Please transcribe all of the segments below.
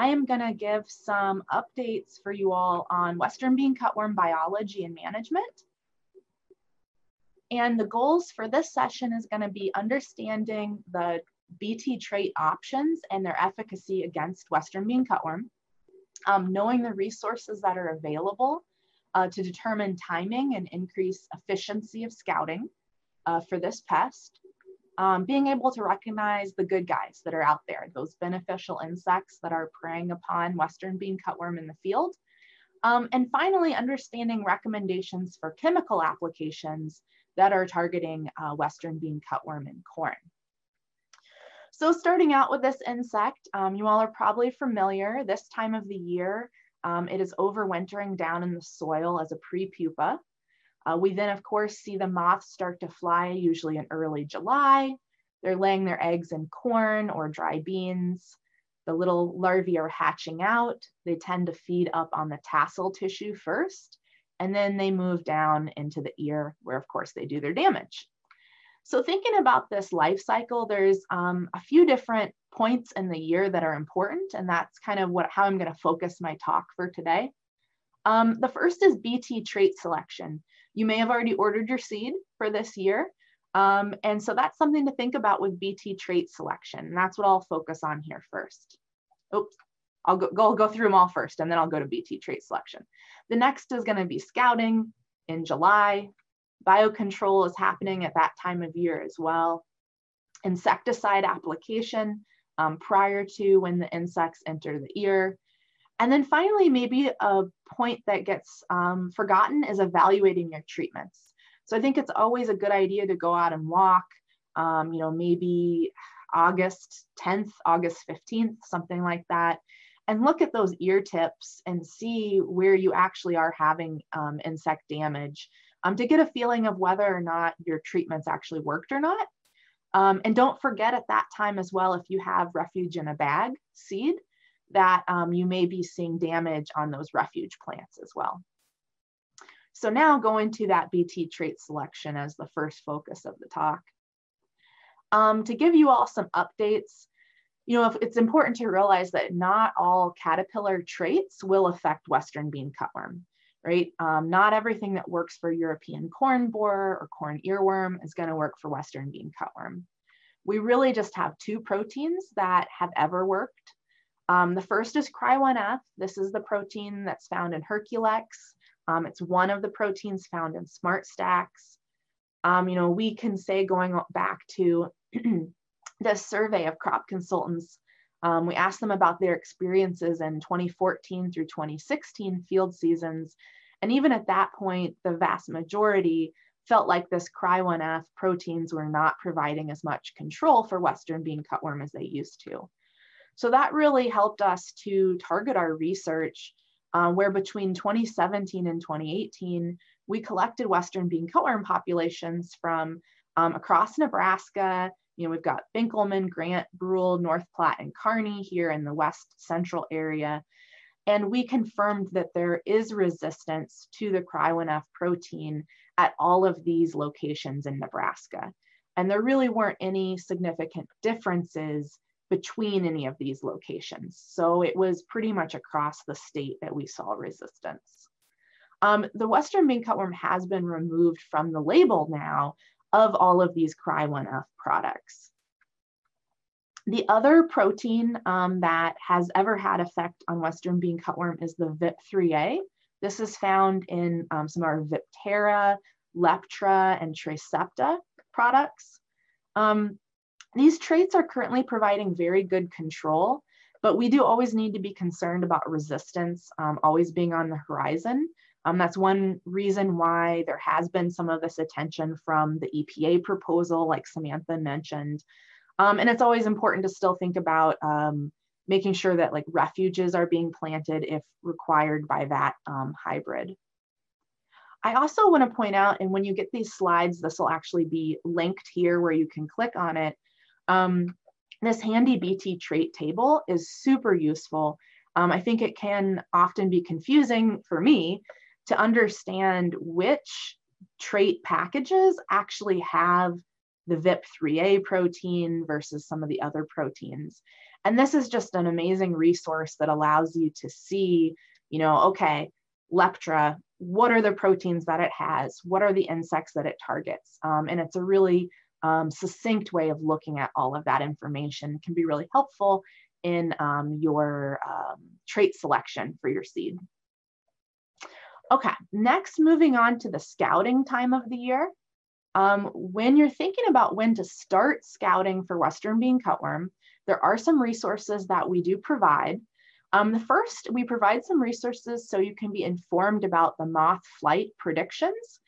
I am gonna give some updates for you all on Western bean cutworm biology and management. And the goals for this session is gonna be understanding the BT trait options and their efficacy against Western bean cutworm, um, knowing the resources that are available uh, to determine timing and increase efficiency of scouting uh, for this pest, um, being able to recognize the good guys that are out there, those beneficial insects that are preying upon Western bean cutworm in the field. Um, and finally, understanding recommendations for chemical applications that are targeting uh, Western bean cutworm in corn. So starting out with this insect, um, you all are probably familiar this time of the year, um, it is overwintering down in the soil as a pre-pupa. Uh, we then, of course, see the moths start to fly, usually in early July. They're laying their eggs in corn or dry beans. The little larvae are hatching out. They tend to feed up on the tassel tissue first, and then they move down into the ear, where, of course, they do their damage. So thinking about this life cycle, there's um, a few different points in the year that are important, and that's kind of what how I'm going to focus my talk for today. Um, the first is BT trait selection. You may have already ordered your seed for this year. Um, and so that's something to think about with BT trait selection. And that's what I'll focus on here first. Oops, I'll go, go, go through them all first and then I'll go to BT trait selection. The next is gonna be scouting in July. Biocontrol is happening at that time of year as well. Insecticide application um, prior to when the insects enter the ear. And then finally, maybe a point that gets um, forgotten is evaluating your treatments. So I think it's always a good idea to go out and walk, um, you know, maybe August 10th, August 15th, something like that, and look at those ear tips and see where you actually are having um, insect damage um, to get a feeling of whether or not your treatments actually worked or not. Um, and don't forget at that time as well, if you have refuge in a bag seed, that um, you may be seeing damage on those refuge plants as well. So now going to that BT trait selection as the first focus of the talk. Um, to give you all some updates, you know, it's important to realize that not all caterpillar traits will affect Western bean cutworm, right? Um, not everything that works for European corn borer or corn earworm is gonna work for Western bean cutworm. We really just have two proteins that have ever worked um, the first is Cry1F. This is the protein that's found in Herculex. Um, it's one of the proteins found in SmartStax. Um, you know, we can say going back to this survey of crop consultants, um, we asked them about their experiences in 2014 through 2016 field seasons. And even at that point, the vast majority felt like this Cry1F proteins were not providing as much control for Western bean cutworm as they used to. So that really helped us to target our research uh, where between 2017 and 2018, we collected Western bean cutworm populations from um, across Nebraska. You know, we've got Benkelman, Grant, Brule, North Platte, and Kearney here in the west central area. And we confirmed that there is resistance to the Cry1F protein at all of these locations in Nebraska. And there really weren't any significant differences between any of these locations. So it was pretty much across the state that we saw resistance. Um, the Western bean cutworm has been removed from the label now of all of these Cry1F products. The other protein um, that has ever had effect on Western bean cutworm is the VIP3A. This is found in um, some of our Viptera, Leptra, and Trecepta products. Um, these traits are currently providing very good control, but we do always need to be concerned about resistance um, always being on the horizon. Um, that's one reason why there has been some of this attention from the EPA proposal, like Samantha mentioned. Um, and it's always important to still think about um, making sure that like refuges are being planted if required by that um, hybrid. I also want to point out, and when you get these slides, this will actually be linked here where you can click on it. Um, this handy BT trait table is super useful. Um, I think it can often be confusing for me to understand which trait packages actually have the VIP3A protein versus some of the other proteins. And this is just an amazing resource that allows you to see, you know, okay, Leptra, what are the proteins that it has? What are the insects that it targets? Um, and it's a really um, succinct way of looking at all of that information can be really helpful in um, your um, trait selection for your seed. Okay, next moving on to the scouting time of the year. Um, when you're thinking about when to start scouting for Western bean cutworm, there are some resources that we do provide. Um, the first, we provide some resources so you can be informed about the moth flight predictions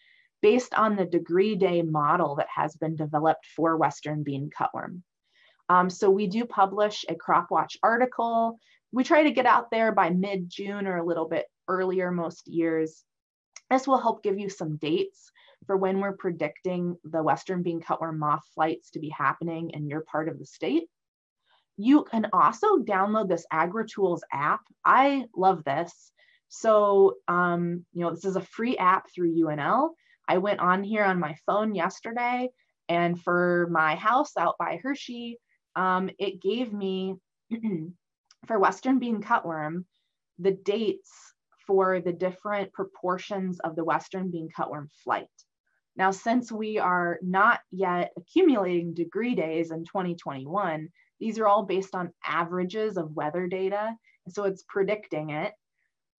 based on the degree day model that has been developed for Western bean cutworm. Um, so we do publish a CropWatch article. We try to get out there by mid-June or a little bit earlier most years. This will help give you some dates for when we're predicting the Western bean cutworm moth flights to be happening in your part of the state. You can also download this AgriTools app. I love this. So, um, you know, this is a free app through UNL. I went on here on my phone yesterday, and for my house out by Hershey, um, it gave me for Western bean cutworm the dates for the different proportions of the Western bean cutworm flight. Now, since we are not yet accumulating degree days in 2021, these are all based on averages of weather data. So it's predicting it.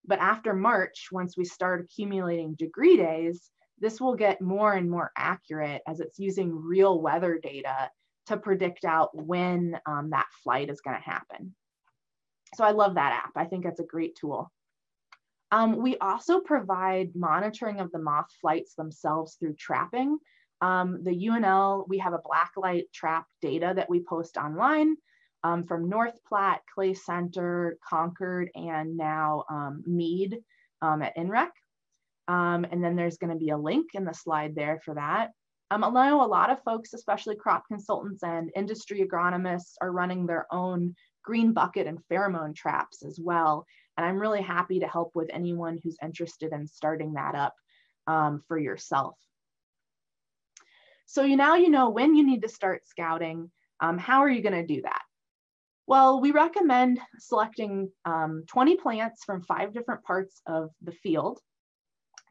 But after March, once we start accumulating degree days, this will get more and more accurate as it's using real weather data to predict out when um, that flight is going to happen. So I love that app. I think it's a great tool. Um, we also provide monitoring of the moth flights themselves through trapping. Um, the UNL, we have a blacklight trap data that we post online um, from North Platte, Clay Center, Concord, and now um, Mead um, at NREC. Um, and then there's gonna be a link in the slide there for that. Um, I know a lot of folks, especially crop consultants and industry agronomists are running their own green bucket and pheromone traps as well. And I'm really happy to help with anyone who's interested in starting that up um, for yourself. So you now you know when you need to start scouting. Um, how are you going to do that? Well, we recommend selecting um, 20 plants from five different parts of the field.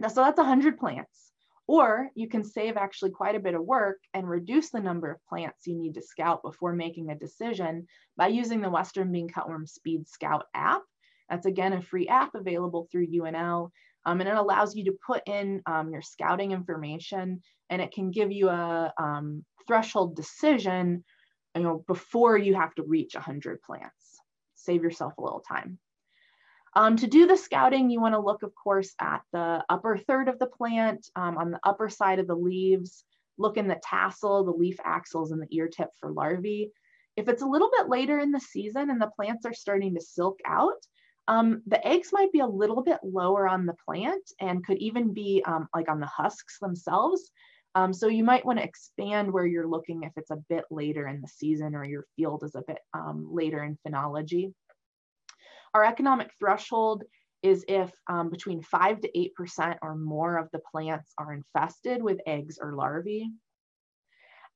Now, so that's 100 plants. Or you can save actually quite a bit of work and reduce the number of plants you need to scout before making a decision by using the Western Bean Cutworm Speed Scout app. That's again a free app available through UNL. Um, and it allows you to put in um, your scouting information and it can give you a um, threshold decision you know, before you have to reach 100 plants. Save yourself a little time. Um, to do the scouting, you want to look, of course, at the upper third of the plant, um, on the upper side of the leaves, look in the tassel, the leaf axils, and the ear tip for larvae. If it's a little bit later in the season and the plants are starting to silk out, um, the eggs might be a little bit lower on the plant and could even be um, like on the husks themselves. Um, so you might want to expand where you're looking if it's a bit later in the season or your field is a bit um, later in phenology. Our economic threshold is if um, between 5 to 8% or more of the plants are infested with eggs or larvae.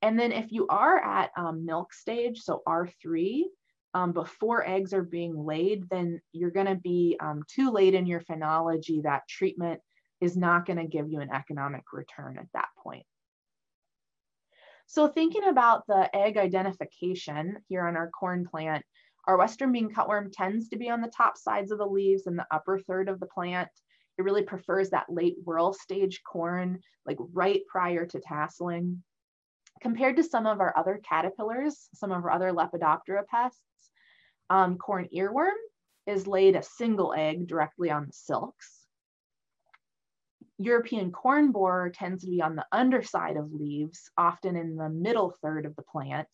And then if you are at um, milk stage, so R3, um, before eggs are being laid, then you're going to be um, too late in your phenology. That treatment is not going to give you an economic return at that point. So thinking about the egg identification here on our corn plant, our western bean cutworm tends to be on the top sides of the leaves and the upper third of the plant. It really prefers that late whorl stage corn, like right prior to tasseling. Compared to some of our other caterpillars, some of our other Lepidoptera pests, um, corn earworm is laid a single egg directly on the silks. European corn borer tends to be on the underside of leaves, often in the middle third of the plant,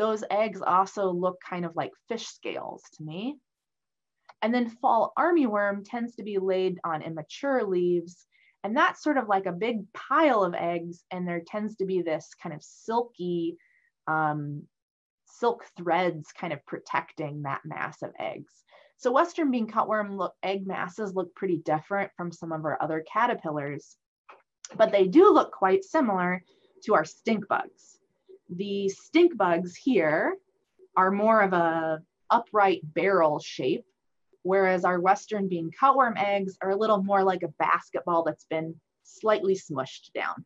those eggs also look kind of like fish scales to me. And then fall armyworm tends to be laid on immature leaves. And that's sort of like a big pile of eggs. And there tends to be this kind of silky um, silk threads kind of protecting that mass of eggs. So Western bean cutworm look, egg masses look pretty different from some of our other caterpillars, but they do look quite similar to our stink bugs. The stink bugs here are more of a upright barrel shape, whereas our Western bean cutworm eggs are a little more like a basketball that's been slightly smushed down.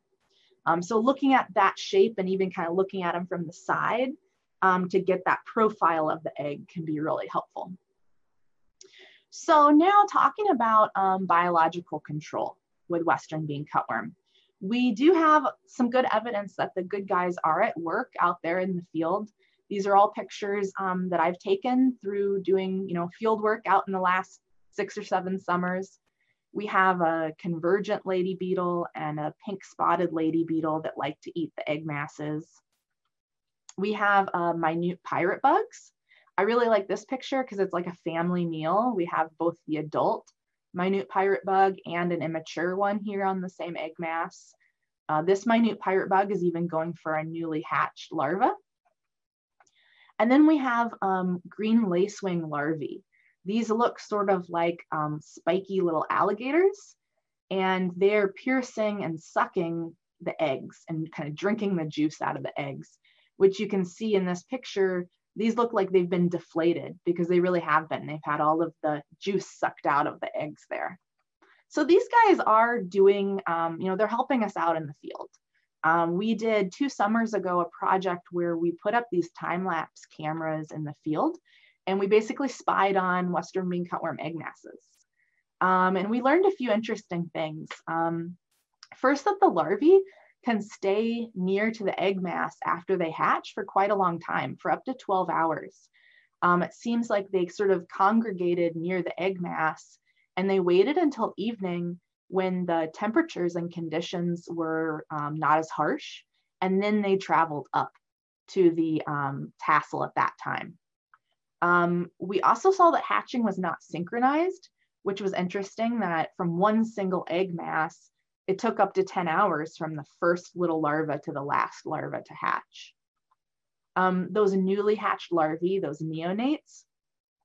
Um, so looking at that shape and even kind of looking at them from the side um, to get that profile of the egg can be really helpful. So now talking about um, biological control with Western bean cutworm. We do have some good evidence that the good guys are at work out there in the field. These are all pictures um, that I've taken through doing, you know, field work out in the last six or seven summers. We have a convergent lady beetle and a pink spotted lady beetle that like to eat the egg masses. We have uh, minute pirate bugs. I really like this picture because it's like a family meal. We have both the adult minute pirate bug and an immature one here on the same egg mass. Uh, this minute pirate bug is even going for a newly hatched larva. And then we have um, green lacewing larvae. These look sort of like um, spiky little alligators, and they're piercing and sucking the eggs and kind of drinking the juice out of the eggs, which you can see in this picture. These look like they've been deflated because they really have been. They've had all of the juice sucked out of the eggs there. So these guys are doing, um, you know, they're helping us out in the field. Um, we did two summers ago a project where we put up these time lapse cameras in the field and we basically spied on Western bean cutworm egg masses. Um, and we learned a few interesting things. Um, first, that the larvae can stay near to the egg mass after they hatch for quite a long time, for up to 12 hours. Um, it seems like they sort of congregated near the egg mass and they waited until evening when the temperatures and conditions were um, not as harsh. And then they traveled up to the um, tassel at that time. Um, we also saw that hatching was not synchronized, which was interesting that from one single egg mass, it took up to 10 hours from the first little larva to the last larva to hatch. Um, those newly hatched larvae, those neonates,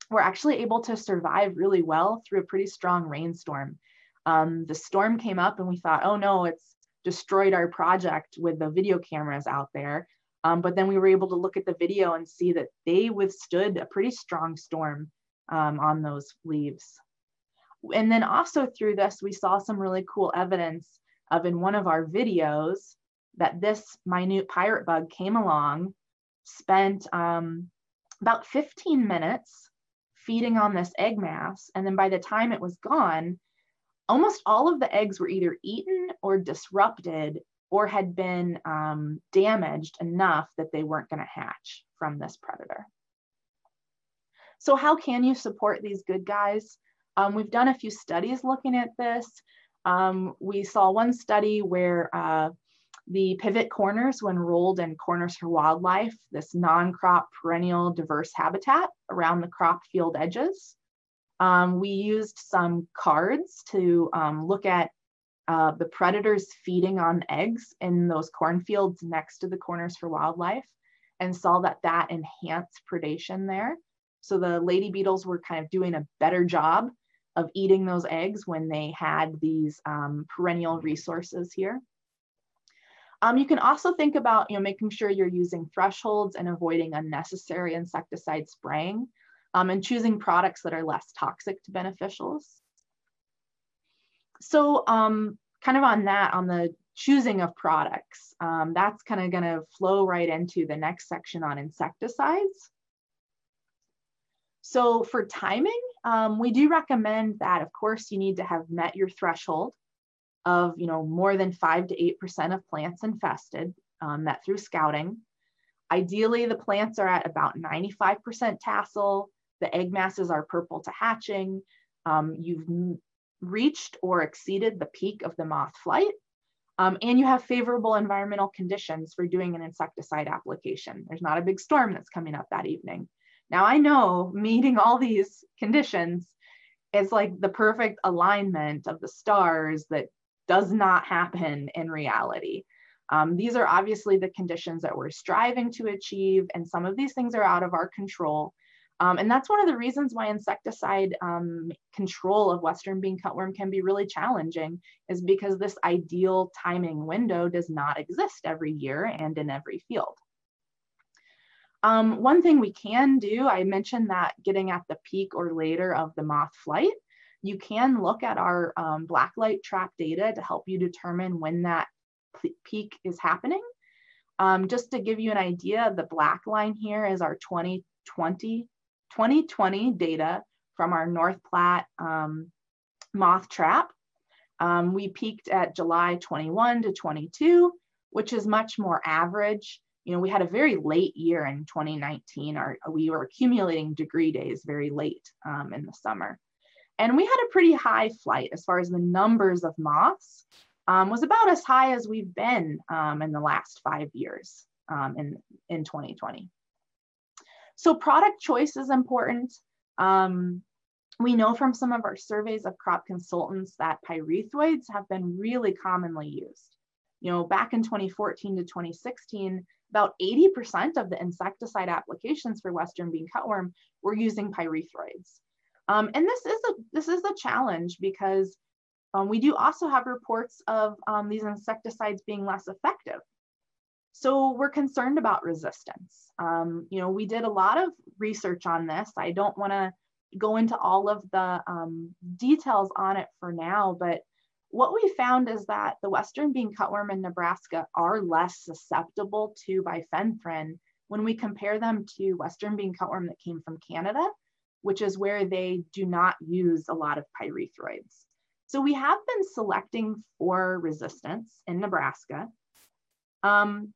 were actually able to survive really well through a pretty strong rainstorm. Um, the storm came up and we thought, oh no, it's destroyed our project with the video cameras out there. Um, but then we were able to look at the video and see that they withstood a pretty strong storm um, on those leaves. And then also through this, we saw some really cool evidence of in one of our videos that this minute pirate bug came along, spent um, about 15 minutes feeding on this egg mass. And then by the time it was gone, almost all of the eggs were either eaten or disrupted or had been um, damaged enough that they weren't going to hatch from this predator. So how can you support these good guys? Um, we've done a few studies looking at this. Um, we saw one study where uh, the pivot corners when rolled in Corners for Wildlife, this non-crop perennial diverse habitat around the crop field edges. Um, we used some cards to um, look at uh, the predators feeding on eggs in those cornfields next to the Corners for Wildlife and saw that that enhanced predation there. So the lady beetles were kind of doing a better job of eating those eggs when they had these um, perennial resources here. Um, you can also think about you know, making sure you're using thresholds and avoiding unnecessary insecticide spraying um, and choosing products that are less toxic to beneficials. So um, kind of on that, on the choosing of products, um, that's kind of gonna flow right into the next section on insecticides. So for timing, um, we do recommend that, of course, you need to have met your threshold of you know more than five to eight percent of plants infested, um, met through scouting. Ideally, the plants are at about 95% tassel. The egg masses are purple to hatching. Um, you've reached or exceeded the peak of the moth flight. Um, and you have favorable environmental conditions for doing an insecticide application. There's not a big storm that's coming up that evening. Now I know meeting all these conditions is like the perfect alignment of the stars that does not happen in reality. Um, these are obviously the conditions that we're striving to achieve, and some of these things are out of our control. Um, and that's one of the reasons why insecticide um, control of Western bean cutworm can be really challenging is because this ideal timing window does not exist every year and in every field. Um, one thing we can do, I mentioned that getting at the peak or later of the moth flight, you can look at our um, blacklight trap data to help you determine when that peak is happening. Um, just to give you an idea, the black line here is our 2020, 2020 data from our North Platte um, moth trap. Um, we peaked at July 21 to 22, which is much more average. You know, we had a very late year in 2019. Our, we were accumulating degree days very late um, in the summer. And we had a pretty high flight as far as the numbers of moths um, was about as high as we've been um, in the last five years um, in, in 2020. So product choice is important. Um, we know from some of our surveys of crop consultants that pyrethroids have been really commonly used. You know, back in 2014 to 2016, about 80% of the insecticide applications for Western bean cutworm were using pyrethroids. Um, and this is a this is a challenge because um, we do also have reports of um, these insecticides being less effective. So we're concerned about resistance. Um, you know, we did a lot of research on this. I don't want to go into all of the um, details on it for now, but what we found is that the Western bean cutworm in Nebraska are less susceptible to bifenthrin when we compare them to Western bean cutworm that came from Canada, which is where they do not use a lot of pyrethroids. So we have been selecting for resistance in Nebraska. Um,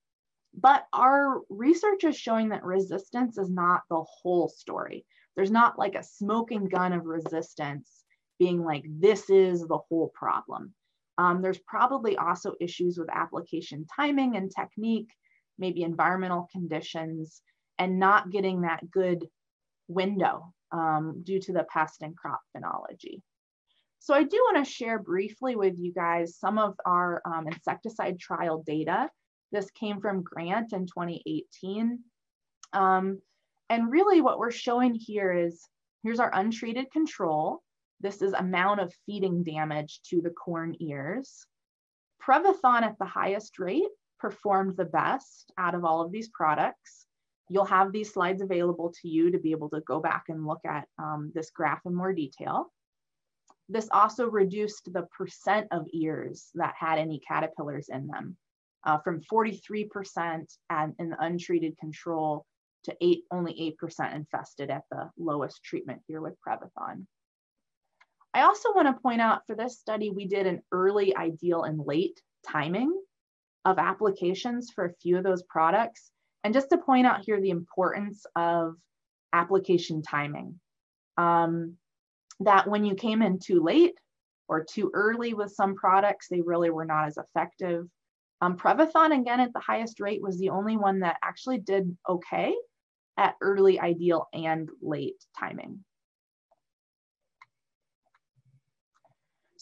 but our research is showing that resistance is not the whole story. There's not like a smoking gun of resistance being like, this is the whole problem. Um, there's probably also issues with application timing and technique, maybe environmental conditions, and not getting that good window um, due to the pest and crop phenology. So I do want to share briefly with you guys some of our um, insecticide trial data. This came from Grant in 2018. Um, and really what we're showing here is, here's our untreated control. This is amount of feeding damage to the corn ears. Prevathon at the highest rate performed the best out of all of these products. You'll have these slides available to you to be able to go back and look at um, this graph in more detail. This also reduced the percent of ears that had any caterpillars in them uh, from 43% and in the untreated control to eight, only 8% infested at the lowest treatment here with Prevathon. I also want to point out for this study, we did an early, ideal, and late timing of applications for a few of those products. And just to point out here the importance of application timing. Um, that when you came in too late or too early with some products, they really were not as effective. Um, Prevathon, again, at the highest rate, was the only one that actually did okay at early, ideal, and late timing.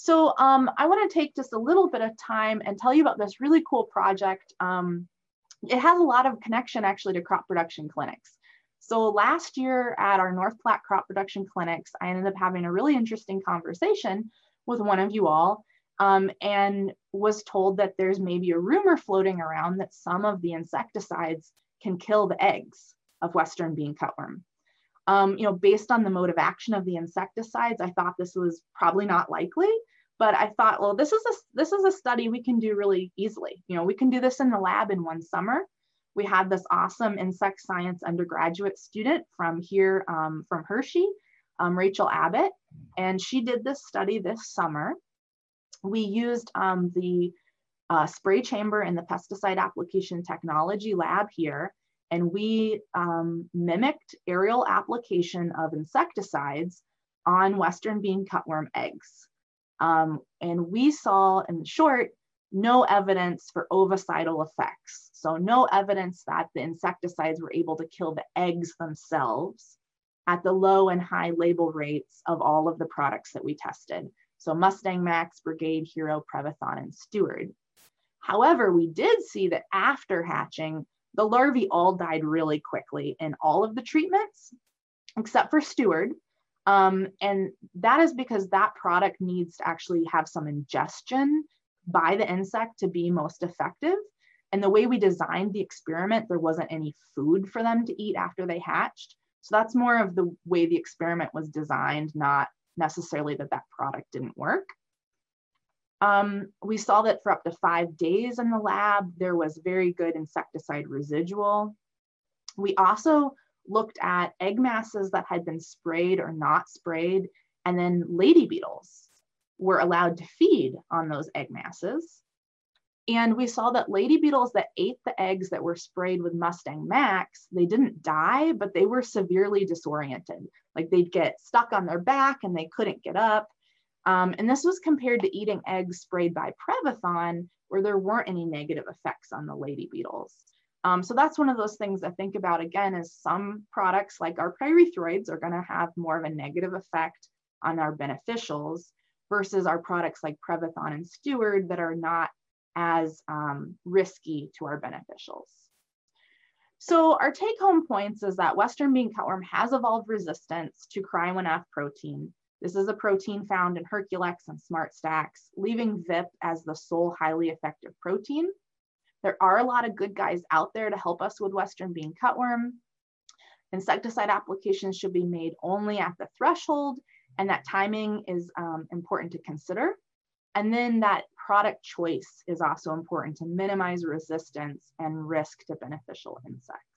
So um, I want to take just a little bit of time and tell you about this really cool project. Um, it has a lot of connection actually to crop production clinics. So last year at our North Platte crop production clinics, I ended up having a really interesting conversation with one of you all um, and was told that there's maybe a rumor floating around that some of the insecticides can kill the eggs of Western bean cutworm. Um, you know, based on the mode of action of the insecticides, I thought this was probably not likely, but I thought, well, this is a this is a study we can do really easily. You know, we can do this in the lab in one summer. We had this awesome insect science undergraduate student from here, um, from Hershey, um, Rachel Abbott, and she did this study this summer we used um, the uh, spray chamber in the pesticide application technology lab here, and we um, mimicked aerial application of insecticides on Western bean cutworm eggs. Um, and we saw, in short, no evidence for ovicidal effects. So no evidence that the insecticides were able to kill the eggs themselves at the low and high label rates of all of the products that we tested. So Mustang Max, Brigade, Hero, Prevathon, and Steward. However, we did see that after hatching, the larvae all died really quickly in all of the treatments, except for Steward. Um, and that is because that product needs to actually have some ingestion by the insect to be most effective. And the way we designed the experiment, there wasn't any food for them to eat after they hatched. So that's more of the way the experiment was designed, not necessarily that that product didn't work. Um, we saw that for up to five days in the lab, there was very good insecticide residual. We also looked at egg masses that had been sprayed or not sprayed, and then lady beetles were allowed to feed on those egg masses. And we saw that lady beetles that ate the eggs that were sprayed with Mustang Max, they didn't die, but they were severely disoriented. Like they'd get stuck on their back and they couldn't get up. Um, and this was compared to eating eggs sprayed by Prevathon, where there weren't any negative effects on the lady beetles. Um, so that's one of those things I think about again is some products like our pyrethroids are going to have more of a negative effect on our beneficials versus our products like Prevathon and Steward that are not as um, risky to our beneficials. So our take home points is that Western bean cutworm has evolved resistance to Cry1F protein. This is a protein found in Herculex and SmartStax, leaving VIP as the sole highly effective protein. There are a lot of good guys out there to help us with Western bean cutworm. Insecticide applications should be made only at the threshold, and that timing is um, important to consider. And then that product choice is also important to minimize resistance and risk to beneficial insects.